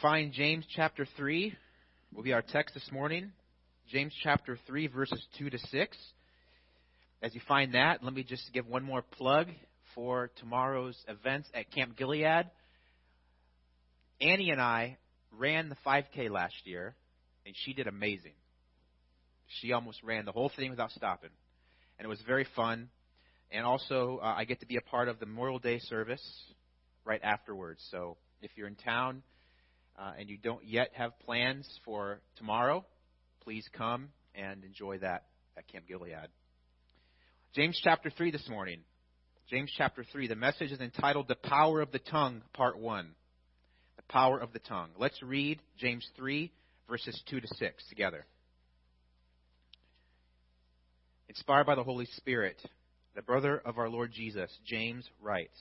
find James chapter 3, will be our text this morning. James chapter 3, verses 2 to 6. As you find that, let me just give one more plug for tomorrow's events at Camp Gilead. Annie and I ran the 5K last year, and she did amazing. She almost ran the whole thing without stopping, and it was very fun. And also, uh, I get to be a part of the Memorial Day service right afterwards. So if you're in town uh, and you don't yet have plans for tomorrow, please come and enjoy that at Camp Gilead. James chapter 3 this morning. James chapter 3. The message is entitled The Power of the Tongue, Part 1. The Power of the Tongue. Let's read James 3, verses 2 to 6 together. Inspired by the Holy Spirit, the brother of our Lord Jesus, James writes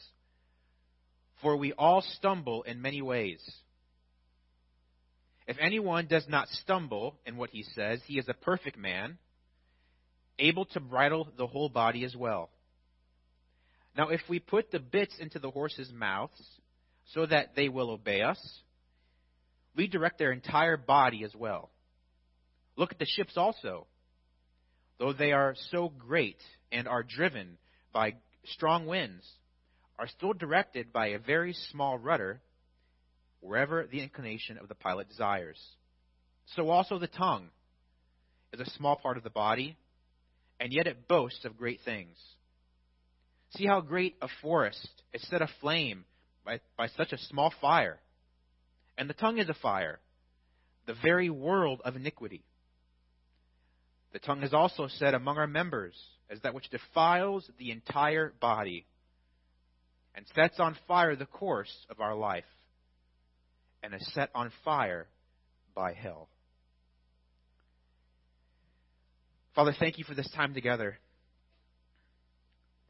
For we all stumble in many ways. If anyone does not stumble in what he says, he is a perfect man, able to bridle the whole body as well. Now, if we put the bits into the horses' mouths so that they will obey us, we direct their entire body as well. Look at the ships also. Though they are so great and are driven by strong winds, are still directed by a very small rudder wherever the inclination of the pilot desires. So also the tongue is a small part of the body, and yet it boasts of great things. See how great a forest is set aflame by, by such a small fire. And the tongue is a fire, the very world of iniquity. The tongue is also set among our members as that which defiles the entire body and sets on fire the course of our life and is set on fire by hell. Father, thank you for this time together.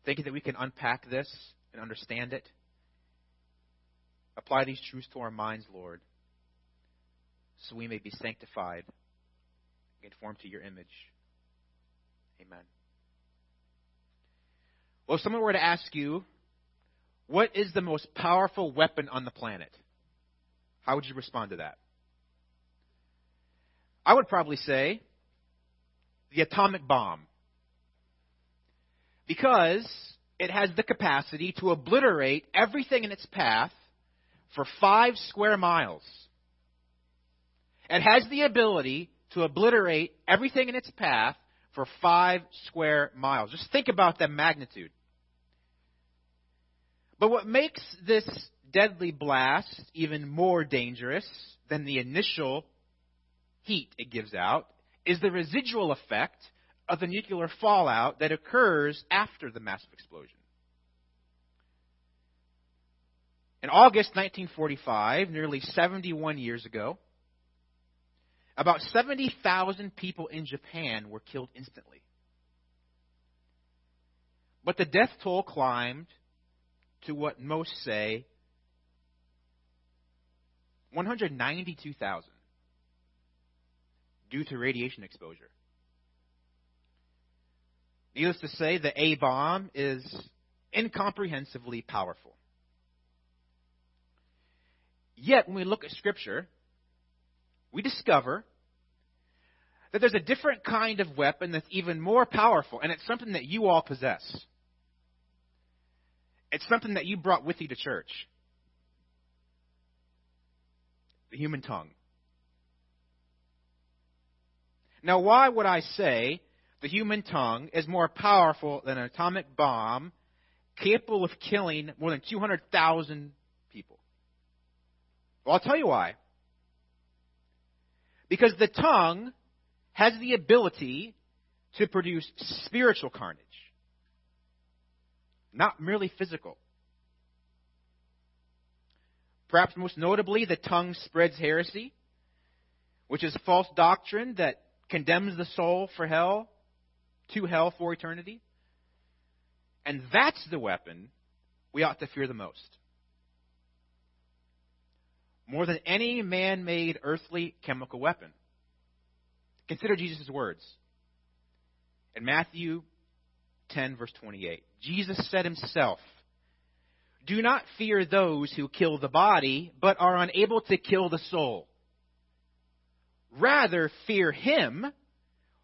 Thank you that we can unpack this and understand it. Apply these truths to our minds, Lord, so we may be sanctified and conformed to your image. Amen. Well, if someone were to ask you, what is the most powerful weapon on the planet? How would you respond to that? I would probably say the atomic bomb. Because it has the capacity to obliterate everything in its path for five square miles. It has the ability to obliterate everything in its path for five square miles. Just think about that magnitude. But what makes this deadly blast even more dangerous than the initial heat it gives out is the residual effect of the nuclear fallout that occurs after the massive explosion. In August 1945, nearly 71 years ago, about 70,000 people in Japan were killed instantly. But the death toll climbed to what most say 192,000 due to radiation exposure. Needless to say, the A bomb is incomprehensibly powerful. Yet, when we look at Scripture, we discover that there's a different kind of weapon that's even more powerful, and it's something that you all possess. It's something that you brought with you to church the human tongue. Now, why would I say the human tongue is more powerful than an atomic bomb capable of killing more than 200,000 people? Well, I'll tell you why. Because the tongue has the ability to produce spiritual carnage, not merely physical. Perhaps most notably, the tongue spreads heresy, which is false doctrine that condemns the soul for hell, to hell for eternity. And that's the weapon we ought to fear the most. More than any man made earthly chemical weapon. Consider Jesus' words. In Matthew 10, verse 28, Jesus said himself, Do not fear those who kill the body, but are unable to kill the soul. Rather, fear him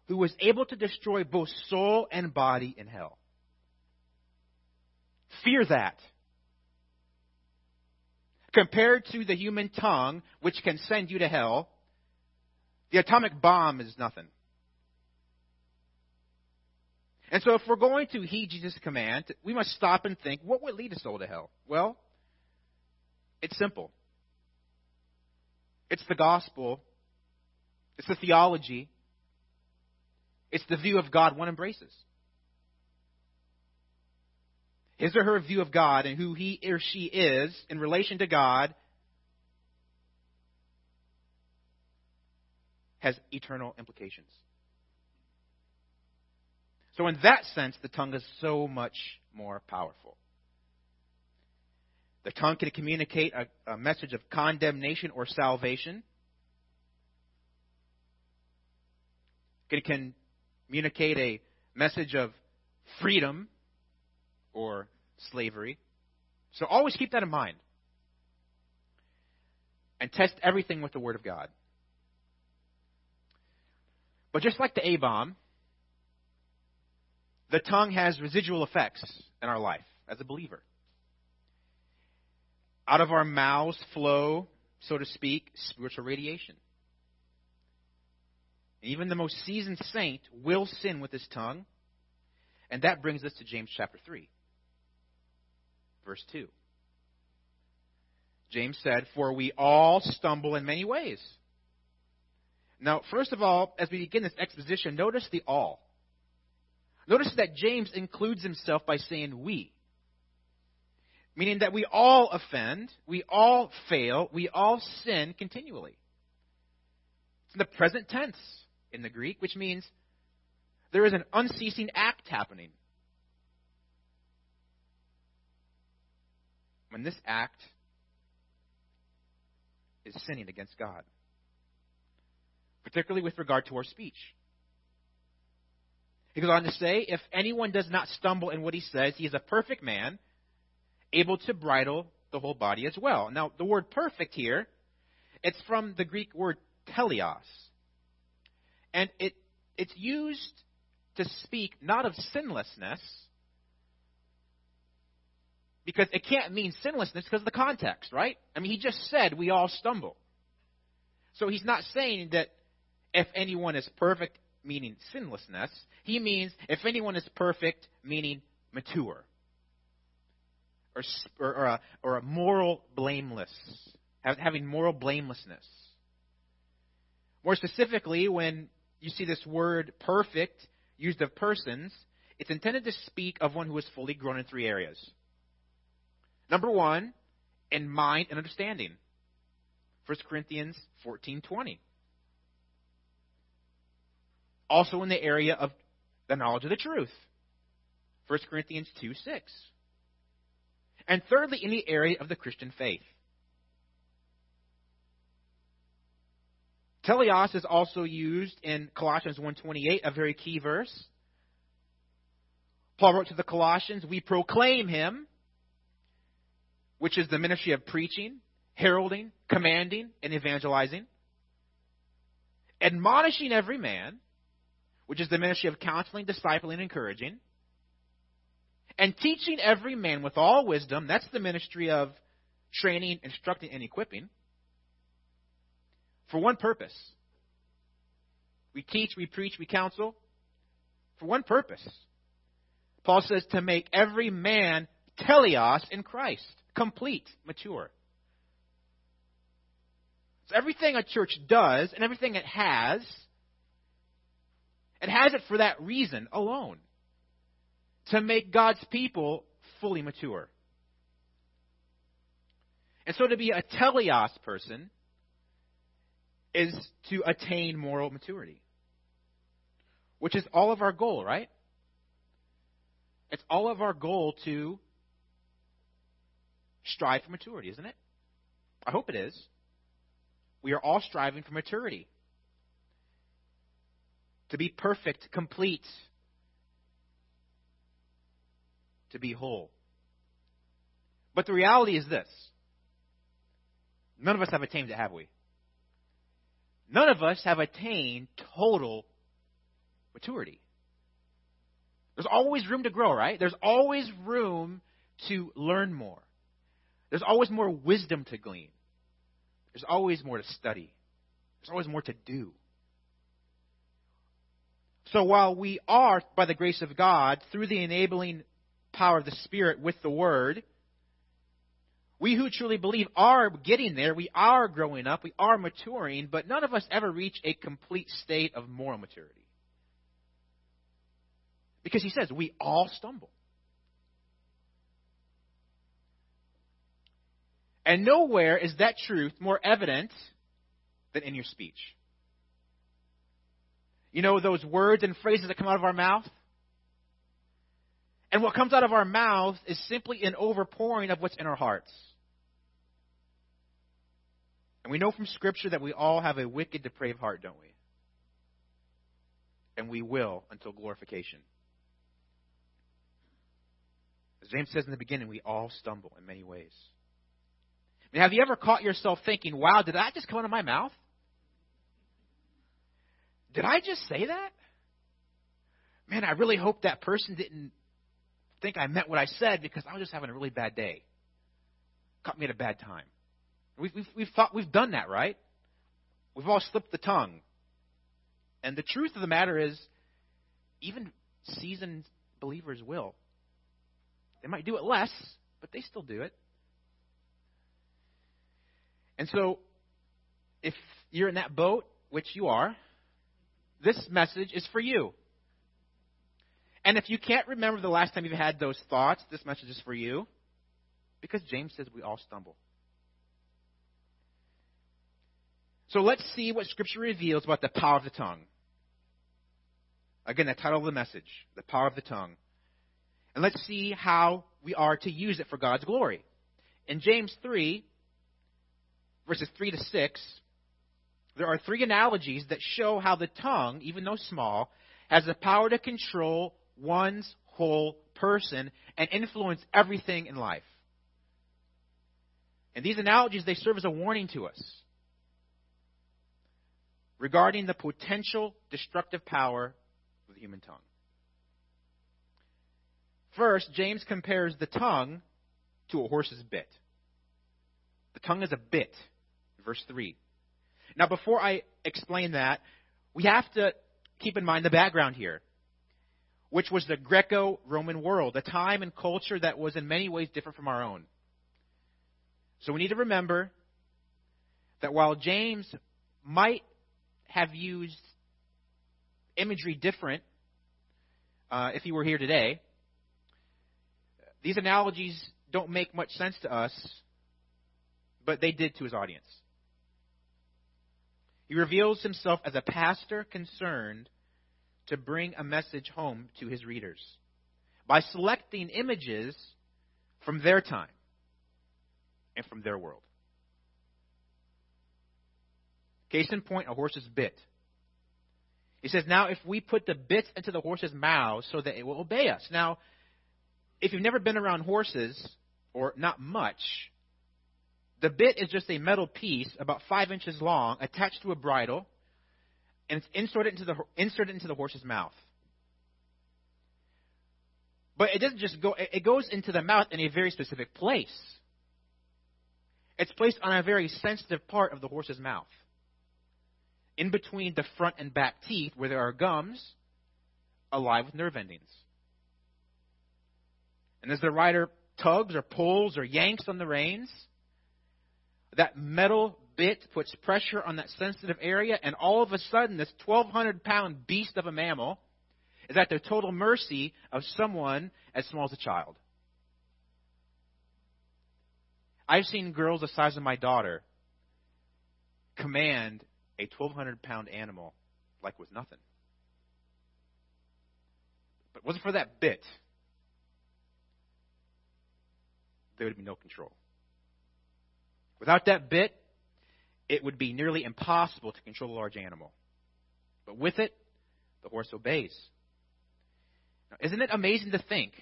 who was able to destroy both soul and body in hell. Fear that. Compared to the human tongue, which can send you to hell, the atomic bomb is nothing. And so, if we're going to heed Jesus' command, we must stop and think what would lead a soul to hell? Well, it's simple it's the gospel, it's the theology, it's the view of God one embraces. His or her view of God and who he or she is in relation to God has eternal implications. So, in that sense, the tongue is so much more powerful. The tongue can communicate a, a message of condemnation or salvation. It can communicate a message of freedom or slavery. So always keep that in mind. And test everything with the Word of God. But just like the A bomb, the tongue has residual effects in our life as a believer. Out of our mouths flow, so to speak, spiritual radiation. Even the most seasoned saint will sin with his tongue. And that brings us to James chapter 3, verse 2. James said, For we all stumble in many ways. Now, first of all, as we begin this exposition, notice the all. Notice that James includes himself by saying we, meaning that we all offend, we all fail, we all sin continually. It's in the present tense in the Greek, which means there is an unceasing act happening. When this act is sinning against God, particularly with regard to our speech. He goes on to say, if anyone does not stumble in what he says, he is a perfect man, able to bridle the whole body as well. Now, the word perfect here, it's from the Greek word teleos. And it, it's used to speak not of sinlessness, because it can't mean sinlessness because of the context, right? I mean, he just said we all stumble. So he's not saying that if anyone is perfect, meaning sinlessness. He means if anyone is perfect, meaning mature. Or, or, or, a, or a moral blameless, having moral blamelessness. More specifically, when you see this word perfect used of persons, it's intended to speak of one who is fully grown in three areas. Number one, in mind and understanding. 1 Corinthians 14:20. Also in the area of the knowledge of the truth. 1 Corinthians 2 6. And thirdly, in the area of the Christian faith. Teleos is also used in Colossians 1:28, a very key verse. Paul wrote to the Colossians, "We proclaim him, which is the ministry of preaching, heralding, commanding, and evangelizing, admonishing every man, which is the ministry of counseling, discipling, encouraging, and teaching every man with all wisdom. That's the ministry of training, instructing, and equipping. For one purpose. We teach, we preach, we counsel. For one purpose. Paul says to make every man teleos in Christ, complete, mature. So everything a church does and everything it has it has it for that reason alone to make God's people fully mature. And so to be a teleos person is to attain moral maturity, which is all of our goal, right? It's all of our goal to strive for maturity, isn't it? I hope it is. We are all striving for maturity to be perfect, complete, to be whole. But the reality is this none of us have attained it, have we? None of us have attained total maturity. There's always room to grow, right? There's always room to learn more. There's always more wisdom to glean. There's always more to study. There's always more to do. So while we are, by the grace of God, through the enabling power of the Spirit with the Word, we who truly believe are getting there. We are growing up. We are maturing, but none of us ever reach a complete state of moral maturity. Because he says we all stumble. And nowhere is that truth more evident than in your speech. You know those words and phrases that come out of our mouth? And what comes out of our mouth is simply an overpouring of what's in our hearts. And we know from Scripture that we all have a wicked, depraved heart, don't we? And we will until glorification. As James says in the beginning, we all stumble in many ways. I mean, have you ever caught yourself thinking, wow, did that just come out of my mouth? Did I just say that? Man, I really hope that person didn't think I meant what I said because I was just having a really bad day. Caught me at a bad time. We've, we've, we've, thought, we've done that, right? We've all slipped the tongue. And the truth of the matter is, even seasoned believers will. They might do it less, but they still do it. And so, if you're in that boat, which you are, this message is for you. And if you can't remember the last time you've had those thoughts, this message is for you. Because James says we all stumble. So let's see what Scripture reveals about the power of the tongue. Again, the title of the message, the power of the tongue. And let's see how we are to use it for God's glory. In James 3, verses 3 to 6, there are three analogies that show how the tongue, even though small, has the power to control one's whole person and influence everything in life. And these analogies, they serve as a warning to us regarding the potential destructive power of the human tongue. First, James compares the tongue to a horse's bit. The tongue is a bit, verse 3. Now, before I explain that, we have to keep in mind the background here, which was the Greco Roman world, a time and culture that was in many ways different from our own. So we need to remember that while James might have used imagery different uh, if he were here today, these analogies don't make much sense to us, but they did to his audience. He reveals himself as a pastor concerned to bring a message home to his readers by selecting images from their time and from their world. Case in point, a horse's bit. He says, Now, if we put the bits into the horse's mouth so that it will obey us. Now, if you've never been around horses, or not much, the bit is just a metal piece about five inches long attached to a bridle, and it's inserted into the, inserted into the horse's mouth. But it doesn't just go, it goes into the mouth in a very specific place. It's placed on a very sensitive part of the horse's mouth. In between the front and back teeth, where there are gums, alive with nerve endings. And as the rider tugs or pulls or yanks on the reins, that metal bit puts pressure on that sensitive area, and all of a sudden, this 1,200 pound beast of a mammal is at the total mercy of someone as small as a child. I've seen girls the size of my daughter command a 1,200 pound animal like with nothing. But it wasn't for that bit, there would be no control. Without that bit, it would be nearly impossible to control a large animal. But with it, the horse obeys. Now, isn't it amazing to think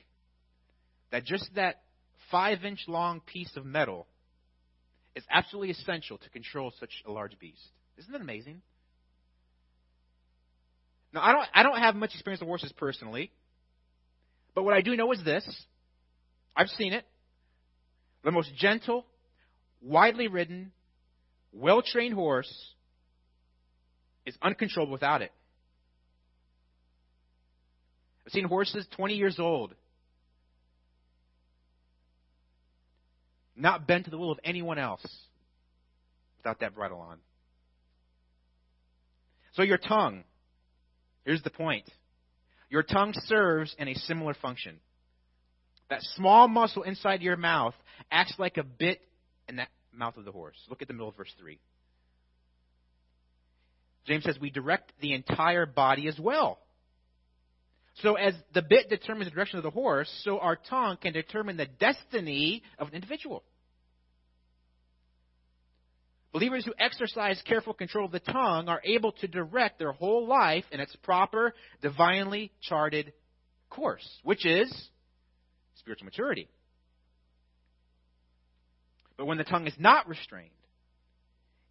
that just that five inch long piece of metal is absolutely essential to control such a large beast. Isn't that amazing? Now, I don't, I don't have much experience with horses personally, but what I do know is this I've seen it. The most gentle, widely ridden, well trained horse is uncontrolled without it. I've seen horses 20 years old not bend to the will of anyone else without that bridle on. So your tongue, here's the point. Your tongue serves in a similar function. That small muscle inside your mouth acts like a bit in that mouth of the horse. Look at the middle of verse 3. James says we direct the entire body as well. So, as the bit determines the direction of the horse, so our tongue can determine the destiny of an individual. Believers who exercise careful control of the tongue are able to direct their whole life in its proper, divinely charted course, which is spiritual maturity. But when the tongue is not restrained,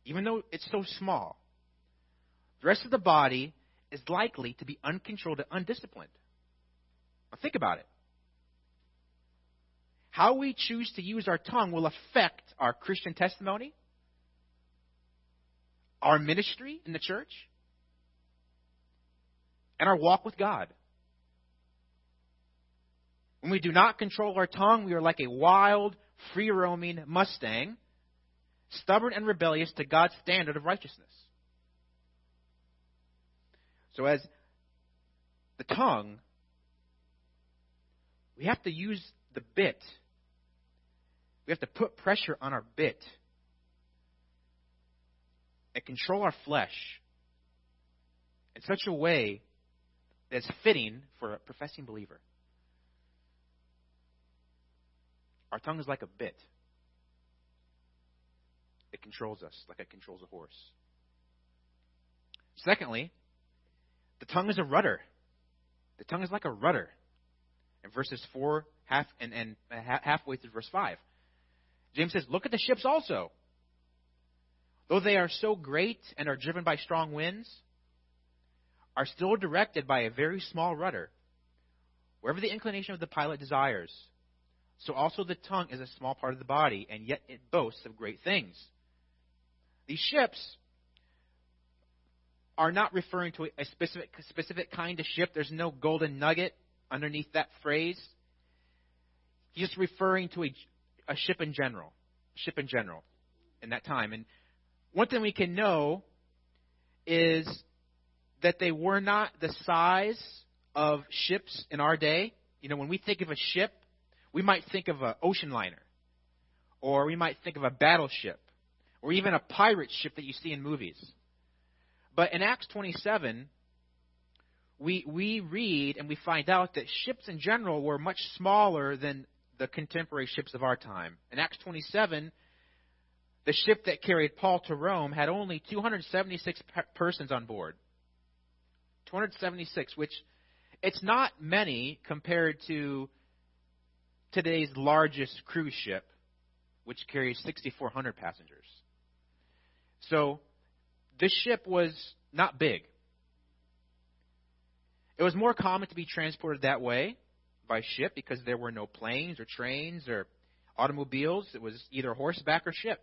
even though it's so small, the rest of the body is likely to be uncontrolled and undisciplined. Now think about it. How we choose to use our tongue will affect our Christian testimony, our ministry in the church, and our walk with God. When we do not control our tongue, we are like a wild, free roaming Mustang, stubborn and rebellious to God's standard of righteousness. So, as the tongue, we have to use the bit. We have to put pressure on our bit and control our flesh in such a way that's fitting for a professing believer. Our tongue is like a bit. It controls us like it controls a horse. Secondly, the tongue is a rudder. The tongue is like a rudder. In verses 4 half and, and uh, halfway through verse 5. James says, Look at the ships also. Though they are so great and are driven by strong winds, are still directed by a very small rudder, wherever the inclination of the pilot desires. So also the tongue is a small part of the body, and yet it boasts of great things. These ships are not referring to a specific specific kind of ship. There's no golden nugget underneath that phrase. He's just referring to a, a ship in general, ship in general, in that time. And one thing we can know is that they were not the size of ships in our day. You know, when we think of a ship, we might think of an ocean liner, or we might think of a battleship, or even a pirate ship that you see in movies. But in Acts 27, we, we read and we find out that ships in general were much smaller than the contemporary ships of our time. In Acts 27, the ship that carried Paul to Rome had only 276 persons on board. 276, which it's not many compared to today's largest cruise ship, which carries 6,400 passengers. So this ship was not big. It was more common to be transported that way by ship because there were no planes or trains or automobiles. It was either horseback or ship.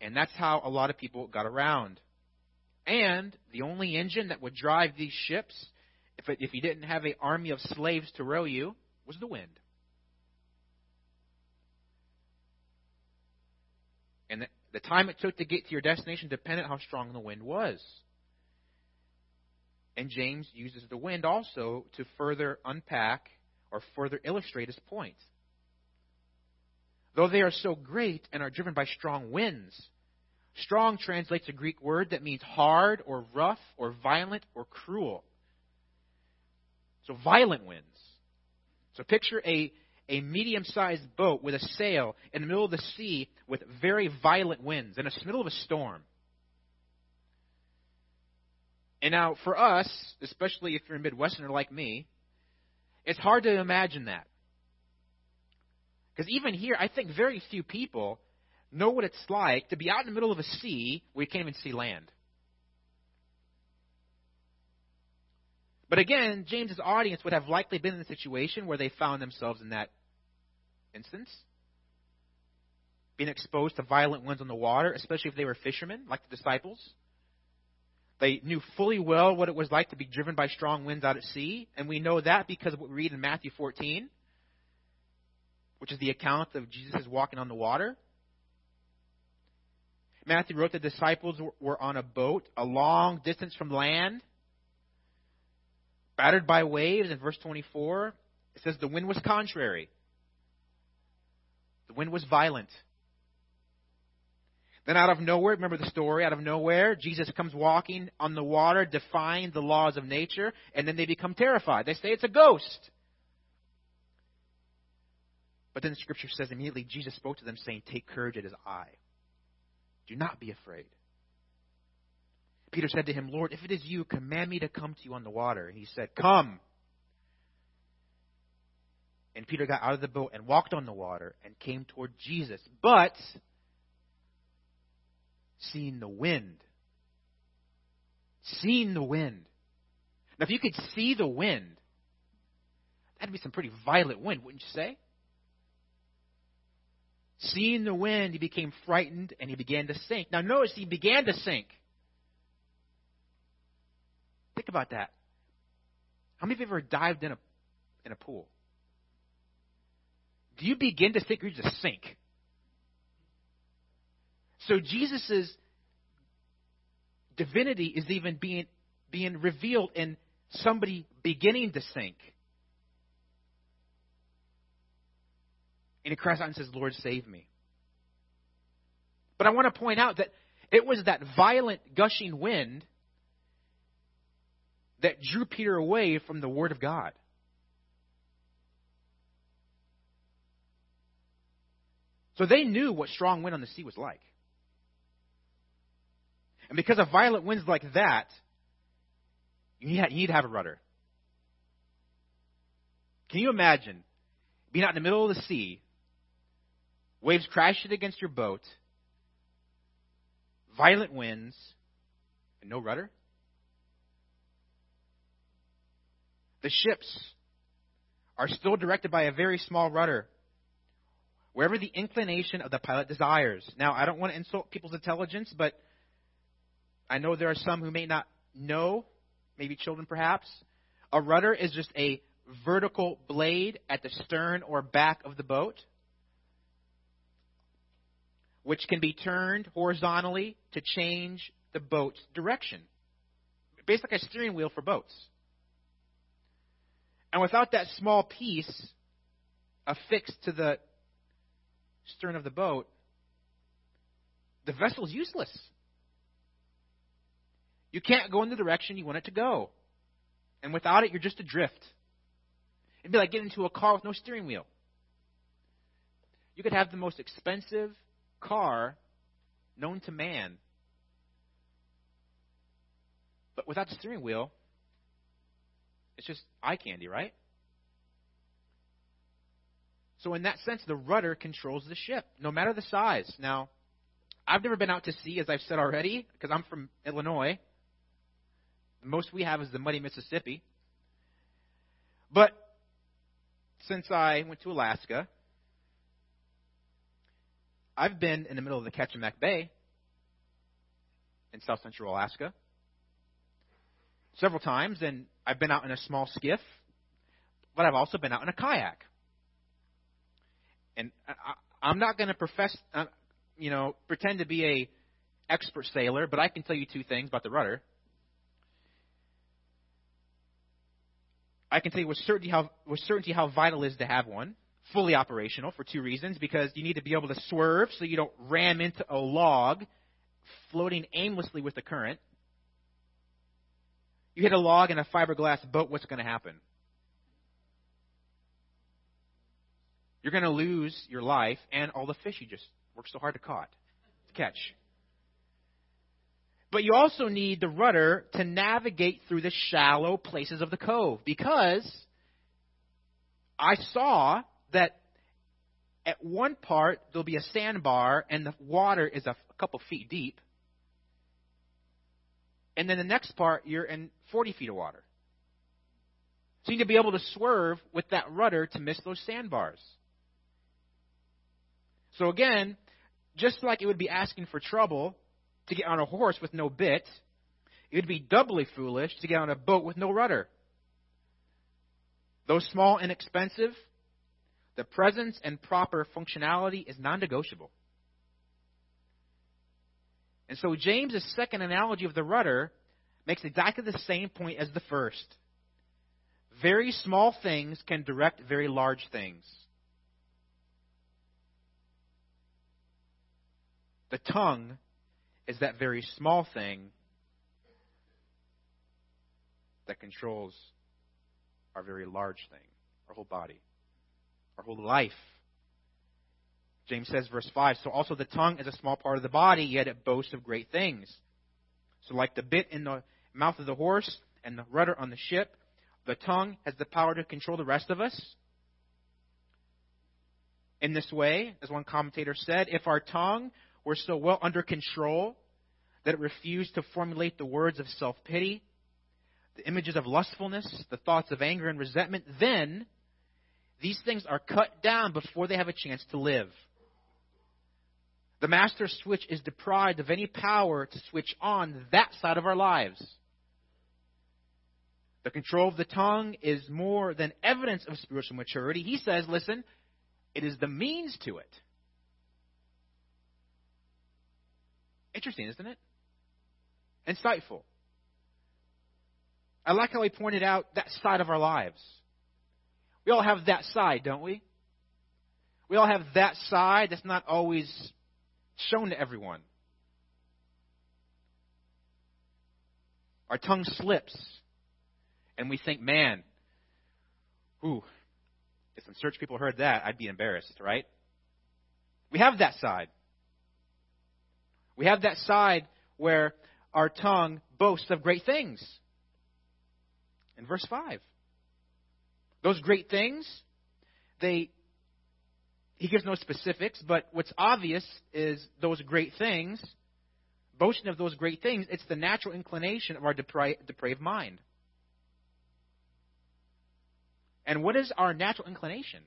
And that's how a lot of people got around. And the only engine that would drive these ships, if, it, if you didn't have an army of slaves to row you, was the wind. And the, the time it took to get to your destination depended on how strong the wind was. And James uses the wind also to further unpack or further illustrate his point. Though they are so great and are driven by strong winds, strong translates a Greek word that means hard or rough or violent or cruel. So violent winds. So picture a a medium sized boat with a sail in the middle of the sea with very violent winds in the middle of a storm. And now, for us, especially if you're a Midwesterner like me, it's hard to imagine that. Because even here, I think very few people know what it's like to be out in the middle of a sea where you can't even see land. But again, James's audience would have likely been in a situation where they found themselves in that instance. Being exposed to violent winds on the water, especially if they were fishermen, like the disciples. They knew fully well what it was like to be driven by strong winds out at sea, and we know that because of what we read in Matthew 14, which is the account of Jesus walking on the water. Matthew wrote the disciples were on a boat a long distance from land, battered by waves. In verse 24, it says the wind was contrary, the wind was violent. Then out of nowhere, remember the story, out of nowhere, Jesus comes walking on the water, defying the laws of nature, and then they become terrified. They say it's a ghost. But then the scripture says immediately Jesus spoke to them, saying, Take courage, it is I. Do not be afraid. Peter said to him, Lord, if it is you, command me to come to you on the water. He said, Come. And Peter got out of the boat and walked on the water and came toward Jesus. But, seeing the wind, seeing the wind. Now, if you could see the wind, that'd be some pretty violent wind, wouldn't you say? Seeing the wind, he became frightened and he began to sink. Now, notice he began to sink. Think about that. How many of you have ever dived in a, in a pool? Do you begin to sink or you just sink? So Jesus' divinity is even being, being revealed in somebody beginning to sink. And he cries out and says, Lord, save me. But I want to point out that it was that violent gushing wind that drew Peter away from the Word of God. So they knew what strong wind on the sea was like. And because of violent winds like that, you need, to have a rudder. Can you imagine being out in the middle of the sea waves crashing against your boat, violent winds, and no rudder? The ships are still directed by a very small rudder, wherever the inclination of the pilot desires. Now, I don't want to insult people's intelligence, but I know there are some who may not know, maybe children perhaps. A rudder is just a vertical blade at the stern or back of the boat which can be turned horizontally to change the boat's direction. Basically, a steering wheel for boats. And without that small piece affixed to the stern of the boat, the vessel's useless. You can't go in the direction you want it to go. And without it, you're just adrift. It'd be like getting into a car with no steering wheel. You could have the most expensive car known to man. But without the steering wheel, it's just eye candy, right? So, in that sense, the rudder controls the ship, no matter the size. Now, I've never been out to sea, as I've said already, because I'm from Illinois. The most we have is the muddy Mississippi. But since I went to Alaska, I've been in the middle of the Kachemak Bay in south central Alaska several times, and I've been out in a small skiff, but I've also been out in a kayak. And I, am not going to profess, uh, you know, pretend to be a expert sailor, but I can tell you two things about the rudder. I can tell you with certainty how with certainty how vital it is to have one fully operational for two reasons because you need to be able to swerve so you don't ram into a log floating aimlessly with the current. You hit a log in a fiberglass boat, what's going to happen? You're going to lose your life and all the fish you just worked so hard to caught, to catch. But you also need the rudder to navigate through the shallow places of the cove because I saw that at one part there'll be a sandbar and the water is a, a couple feet deep. And then the next part, you're in 40 feet of water. So you need to be able to swerve with that rudder to miss those sandbars. So again, just like it would be asking for trouble to get on a horse with no bit, it would be doubly foolish to get on a boat with no rudder. Though small and expensive, the presence and proper functionality is non negotiable. And so James's second analogy of the rudder makes exactly the same point as the first. Very small things can direct very large things. The tongue is that very small thing that controls our very large thing, our whole body, our whole life. James says, verse 5 So also the tongue is a small part of the body, yet it boasts of great things. So, like the bit in the mouth of the horse and the rudder on the ship, the tongue has the power to control the rest of us. In this way, as one commentator said, if our tongue were so well under control that it refused to formulate the words of self pity, the images of lustfulness, the thoughts of anger and resentment, then these things are cut down before they have a chance to live. The master switch is deprived of any power to switch on that side of our lives. The control of the tongue is more than evidence of spiritual maturity. He says, listen, it is the means to it. Interesting, isn't it? Insightful. I like how he pointed out that side of our lives. We all have that side, don't we? We all have that side that's not always shown to everyone. Our tongue slips, and we think, man, ooh, if some church people heard that, I'd be embarrassed, right? We have that side. We have that side where our tongue boasts of great things in verse 5. Those great things, they he gives no specifics, but what's obvious is those great things, boasting of those great things, it's the natural inclination of our depra- depraved mind. And what is our natural inclination?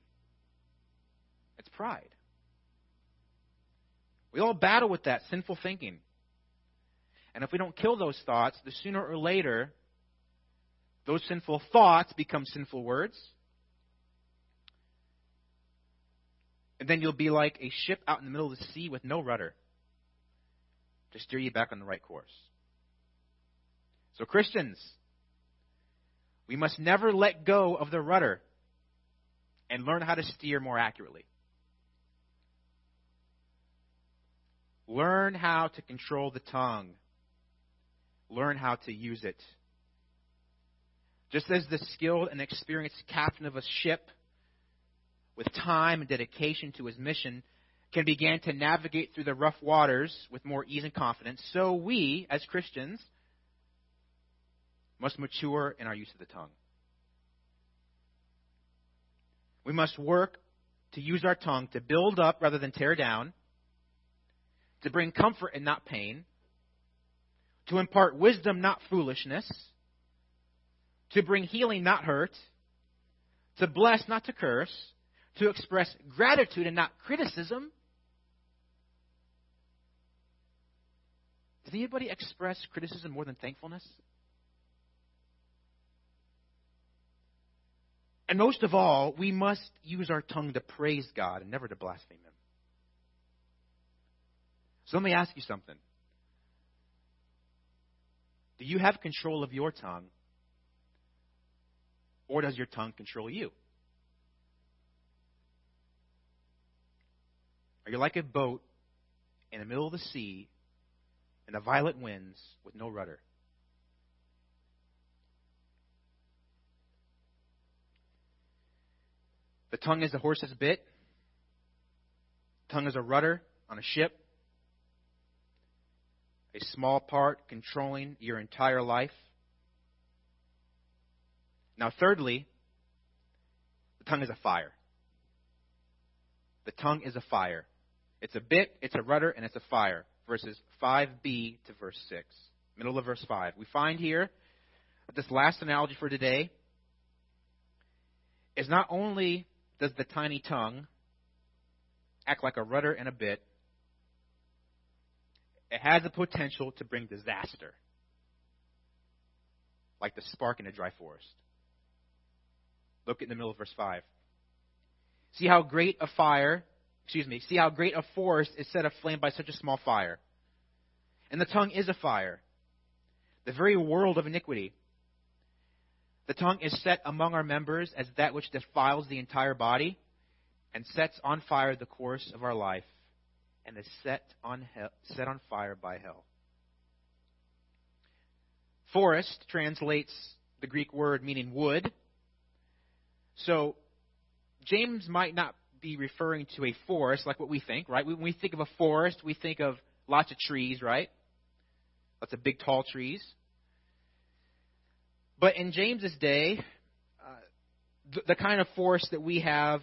It's pride. We all battle with that sinful thinking. And if we don't kill those thoughts, the sooner or later those sinful thoughts become sinful words. And then you'll be like a ship out in the middle of the sea with no rudder to steer you back on the right course. So, Christians, we must never let go of the rudder and learn how to steer more accurately. Learn how to control the tongue. Learn how to use it just as the skilled and experienced captain of a ship, with time and dedication to his mission, can begin to navigate through the rough waters with more ease and confidence, so we, as Christians, must mature in our use of the tongue. We must work to use our tongue to build up rather than tear down, to bring comfort and not pain, to impart wisdom, not foolishness to bring healing, not hurt, to bless, not to curse, to express gratitude and not criticism. Does anybody express criticism more than thankfulness? And most of all, we must use our tongue to praise God and never to blaspheme Him. So let me ask you something. Do you have control of your tongue or does your tongue control you? Are you like a boat in the middle of the sea in the violent winds with no rudder? The tongue is the horse's bit. Tongue is a rudder on a ship. A small part controlling your entire life. Now, thirdly, the tongue is a fire. The tongue is a fire. It's a bit, it's a rudder, and it's a fire. Verses 5b to verse 6. Middle of verse 5. We find here that this last analogy for today is not only does the tiny tongue act like a rudder and a bit, it has the potential to bring disaster, like the spark in a dry forest. Look in the middle of verse 5. See how great a fire, excuse me, see how great a forest is set aflame by such a small fire. And the tongue is a fire, the very world of iniquity. The tongue is set among our members as that which defiles the entire body and sets on fire the course of our life and is set on hell, set on fire by hell. Forest translates the Greek word meaning wood. So James might not be referring to a forest like what we think, right? When we think of a forest, we think of lots of trees, right? Lots of big, tall trees. But in James's day, uh, the, the kind of forest that we have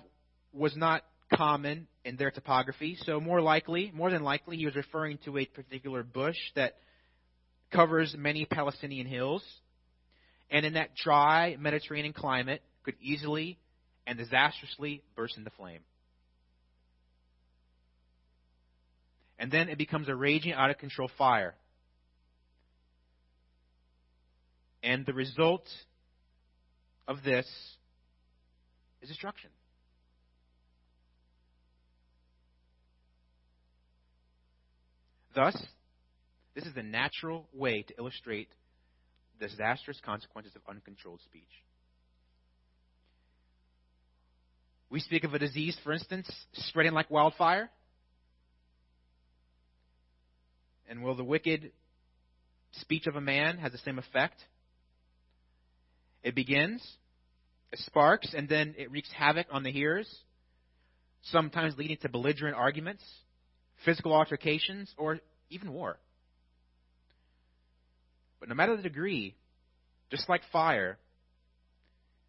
was not common in their topography. So more likely, more than likely, he was referring to a particular bush that covers many Palestinian hills, and in that dry Mediterranean climate could easily and disastrously burst into flame. And then it becomes a raging out of control fire. And the result of this is destruction. Thus, this is the natural way to illustrate the disastrous consequences of uncontrolled speech. We speak of a disease, for instance, spreading like wildfire. And will the wicked speech of a man has the same effect? It begins, it sparks, and then it wreaks havoc on the hearers, sometimes leading to belligerent arguments, physical altercations, or even war. But no matter the degree, just like fire,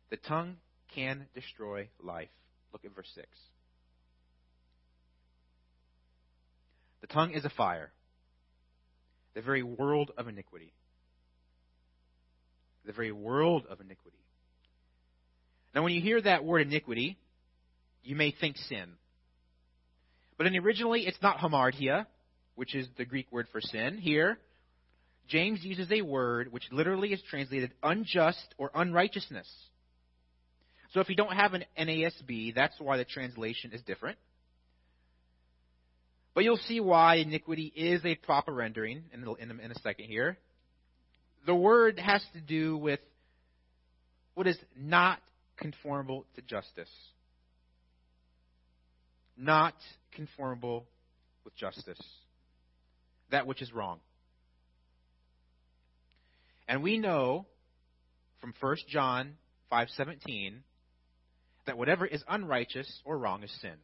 the tongue can destroy life. Look at verse 6. The tongue is a fire, the very world of iniquity the very world of iniquity. Now, when you hear that word iniquity, you may think sin. But in originally, it's not hamartia, which is the Greek word for sin. Here, James uses a word which literally is translated unjust or unrighteousness. So if you don't have an NASB, that's why the translation is different. But you'll see why iniquity is a proper rendering in, in, in a second here the word has to do with what is not conformable to justice. Not conformable with justice. That which is wrong. And we know from 1 John 5:17 that whatever is unrighteous or wrong is sin.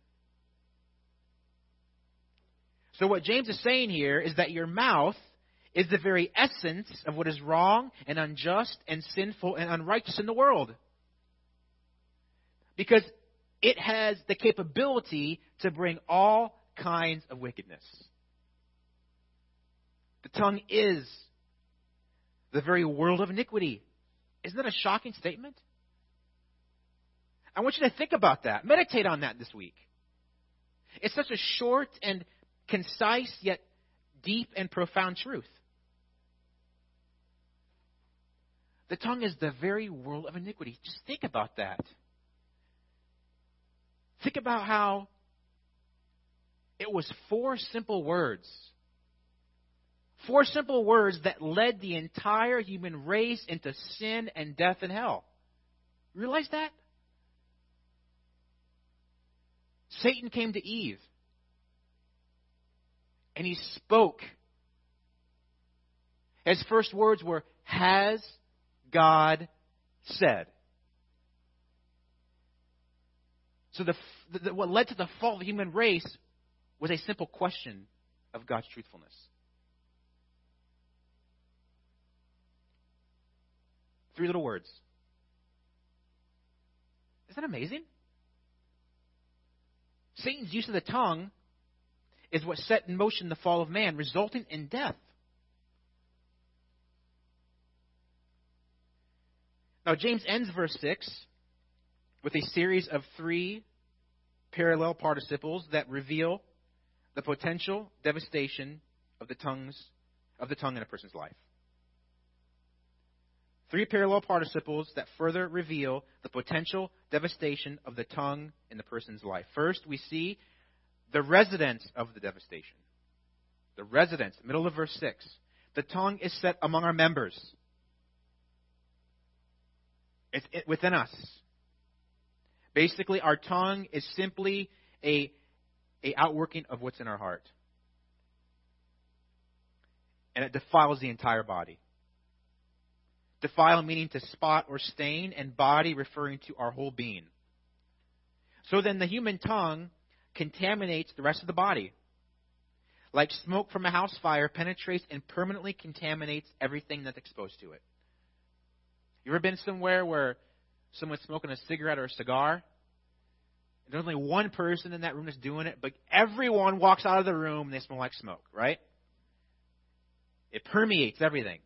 So what James is saying here is that your mouth is the very essence of what is wrong and unjust and sinful and unrighteous in the world. Because it has the capability to bring all kinds of wickedness. The tongue is the very world of iniquity. Isn't that a shocking statement? I want you to think about that. Meditate on that this week. It's such a short and concise yet deep and profound truth. The tongue is the very world of iniquity. Just think about that. Think about how it was four simple words. Four simple words that led the entire human race into sin and death and hell. Realize that? Satan came to Eve and he spoke. His first words were, Has God said. So the, the, what led to the fall of the human race was a simple question of God's truthfulness. Three little words. Isn't that amazing? Satan's use of the tongue is what set in motion the fall of man, resulting in death. Now, James ends verse 6 with a series of three parallel participles that reveal the potential devastation of the tongues of the tongue in a person's life. Three parallel participles that further reveal the potential devastation of the tongue in the person's life. First, we see the residence of the devastation. The residence, middle of verse 6. The tongue is set among our members. It's within us. Basically, our tongue is simply a, a outworking of what's in our heart. And it defiles the entire body. Defile meaning to spot or stain, and body referring to our whole being. So then the human tongue contaminates the rest of the body. Like smoke from a house fire penetrates and permanently contaminates everything that's exposed to it. You ever been somewhere where someone's smoking a cigarette or a cigar? And there's only one person in that room that's doing it, but everyone walks out of the room and they smell like smoke, right? It permeates everything.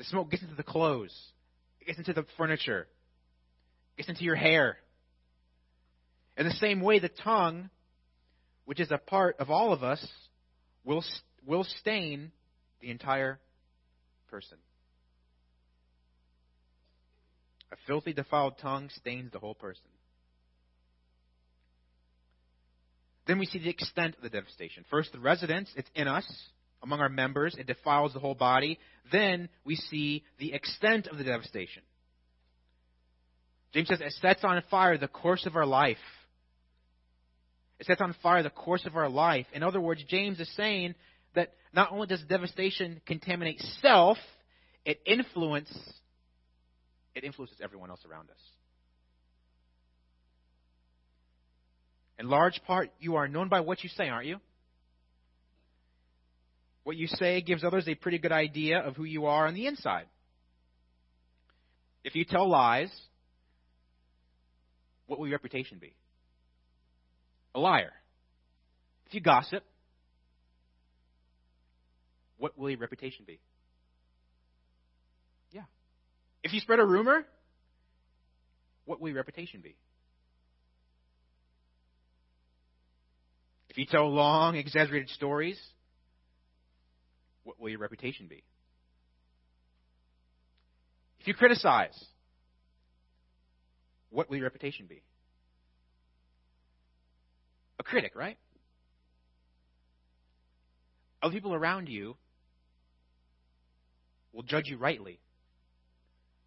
The smoke gets into the clothes, it gets into the furniture, it gets into your hair. In the same way, the tongue, which is a part of all of us, will, will stain the entire person. A filthy, defiled tongue stains the whole person. Then we see the extent of the devastation. First, the residence, it's in us, among our members, it defiles the whole body. Then we see the extent of the devastation. James says it sets on fire the course of our life. It sets on fire the course of our life. In other words, James is saying that not only does devastation contaminate self, it influence it influences everyone else around us. In large part, you are known by what you say, aren't you? What you say gives others a pretty good idea of who you are on the inside. If you tell lies, what will your reputation be? A liar. If you gossip, what will your reputation be? Yeah. If you spread a rumor, what will your reputation be? If you tell long, exaggerated stories, what will your reputation be? If you criticize, what will your reputation be? A critic, right? Other people around you will judge you rightly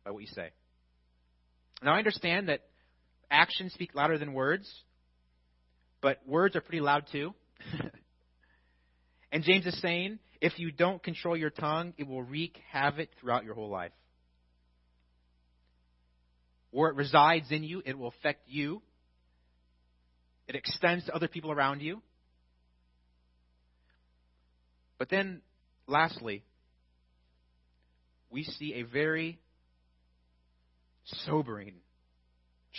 by what you say. Now, I understand that actions speak louder than words, but words are pretty loud too. and James is saying if you don't control your tongue, it will wreak havoc throughout your whole life. Where it resides in you, it will affect you. It extends to other people around you. But then, lastly, we see a very sobering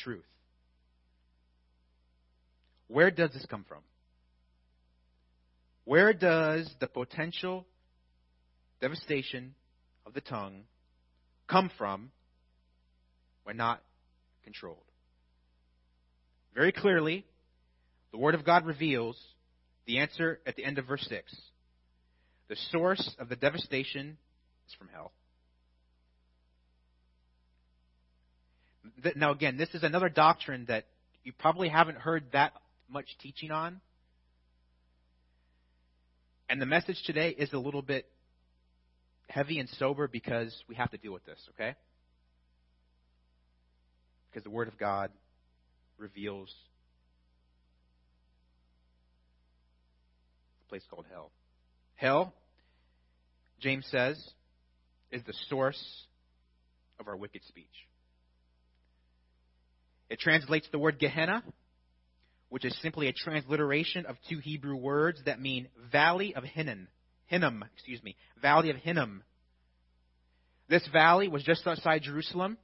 truth. Where does this come from? Where does the potential devastation of the tongue come from when not controlled? Very clearly, the Word of God reveals the answer at the end of verse 6. The source of the devastation is from hell. Now, again, this is another doctrine that you probably haven't heard that much teaching on. And the message today is a little bit heavy and sober because we have to deal with this, okay? Because the Word of God reveals a place called hell. Hell, James says, is the source of our wicked speech. It translates the word Gehenna, which is simply a transliteration of two Hebrew words that mean Valley of Hinnom. Hinnom, excuse me, Valley of Hinnom. This valley was just outside Jerusalem.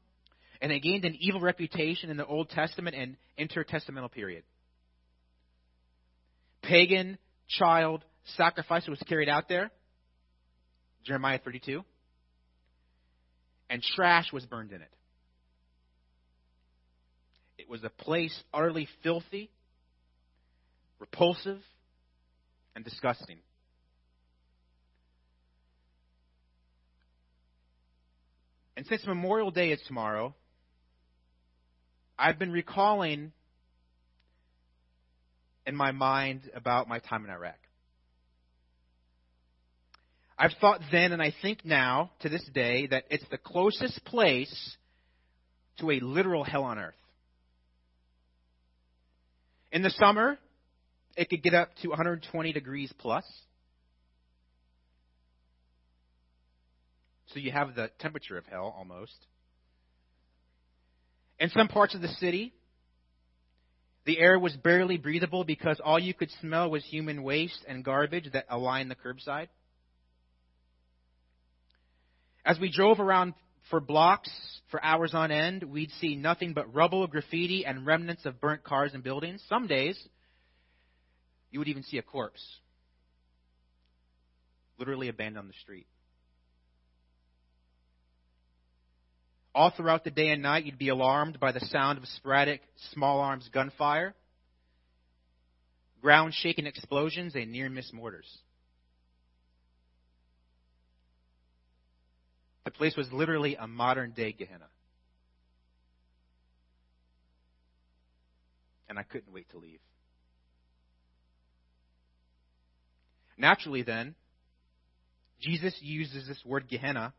and it gained an evil reputation in the Old Testament and intertestamental period. Pagan child sacrifice was carried out there, Jeremiah 32, and trash was burned in it. It was a place utterly filthy, repulsive, and disgusting. And since Memorial Day is tomorrow, I've been recalling in my mind about my time in Iraq. I've thought then, and I think now, to this day, that it's the closest place to a literal hell on earth. In the summer, it could get up to 120 degrees plus. So you have the temperature of hell almost. In some parts of the city, the air was barely breathable because all you could smell was human waste and garbage that aligned the curbside. As we drove around for blocks for hours on end, we'd see nothing but rubble, graffiti, and remnants of burnt cars and buildings. Some days, you would even see a corpse literally abandoned on the street. All throughout the day and night, you'd be alarmed by the sound of sporadic small arms gunfire, ground shaking explosions, and near miss mortars. The place was literally a modern day Gehenna. And I couldn't wait to leave. Naturally, then, Jesus uses this word Gehenna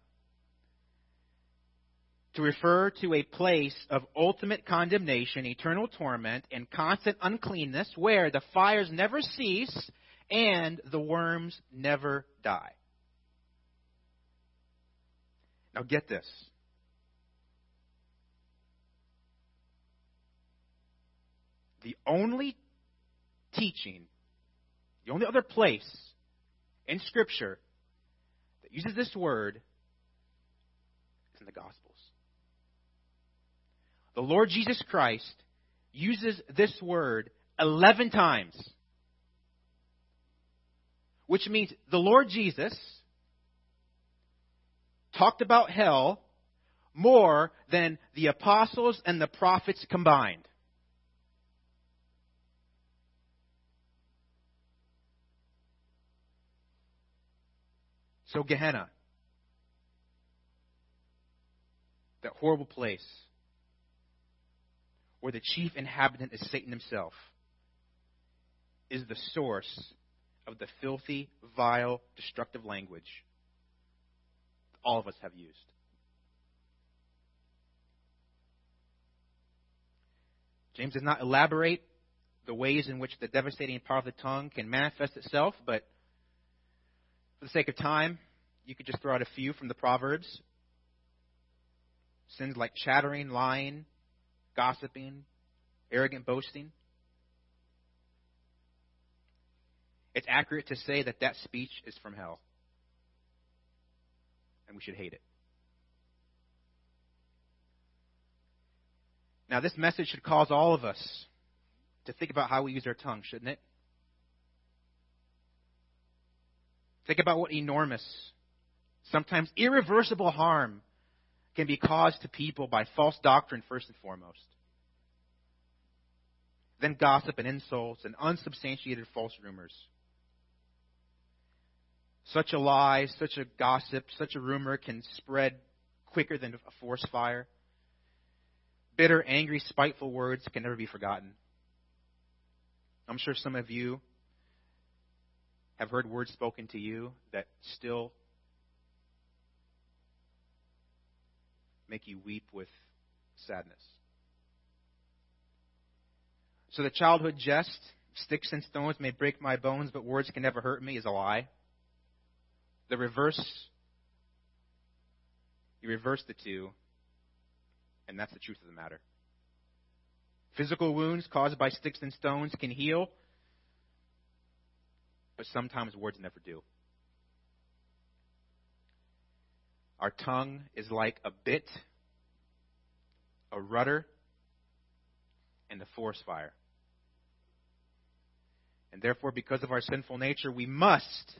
to refer to a place of ultimate condemnation, eternal torment, and constant uncleanness where the fires never cease and the worms never die. Now get this. The only teaching, the only other place in Scripture that uses this word is in the Gospels. The Lord Jesus Christ uses this word 11 times, which means the Lord Jesus talked about hell more than the apostles and the prophets combined. So, Gehenna, that horrible place where the chief inhabitant is Satan himself, is the source of the filthy, vile, destructive language all of us have used. James does not elaborate the ways in which the devastating power of the tongue can manifest itself, but for the sake of time, you could just throw out a few from the Proverbs. Sins like chattering, lying, gossiping, arrogant boasting. It's accurate to say that that speech is from hell. And we should hate it. Now, this message should cause all of us to think about how we use our tongue, shouldn't it? Think about what enormous, sometimes irreversible harm can be caused to people by false doctrine, first and foremost. Then gossip and insults and unsubstantiated false rumors. Such a lie, such a gossip, such a rumor can spread quicker than a forest fire. Bitter, angry, spiteful words can never be forgotten. I'm sure some of you have heard words spoken to you that still make you weep with sadness. So the childhood jest, sticks and stones may break my bones, but words can never hurt me, is a lie. The reverse, you reverse the two, and that's the truth of the matter. Physical wounds caused by sticks and stones can heal, but sometimes words never do. Our tongue is like a bit a rudder, and a forest fire. And therefore, because of our sinful nature, we must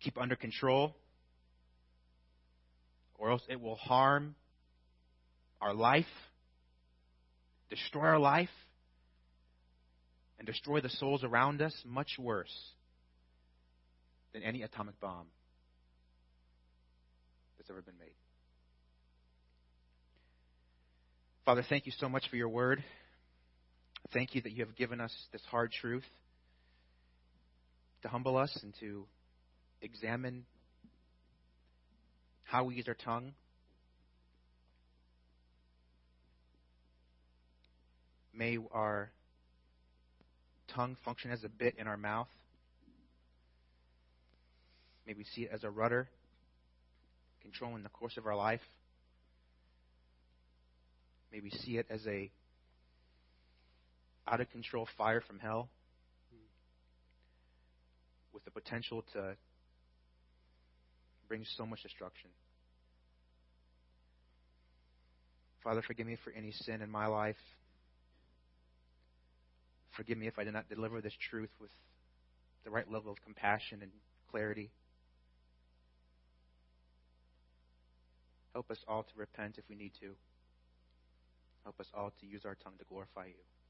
keep under control, or else it will harm our life, destroy our life, and destroy the souls around us much worse than any atomic bomb that's ever been made. Father, thank you so much for your word. Thank you that you have given us this hard truth to humble us and to examine how we use our tongue. May our tongue function as a bit in our mouth. May we see it as a rudder controlling the course of our life. May we see it as a out of control fire from hell with the potential to bring so much destruction. Father, forgive me for any sin in my life. Forgive me if I did not deliver this truth with the right level of compassion and clarity. Help us all to repent if we need to. Help us all to use our tongue to glorify you.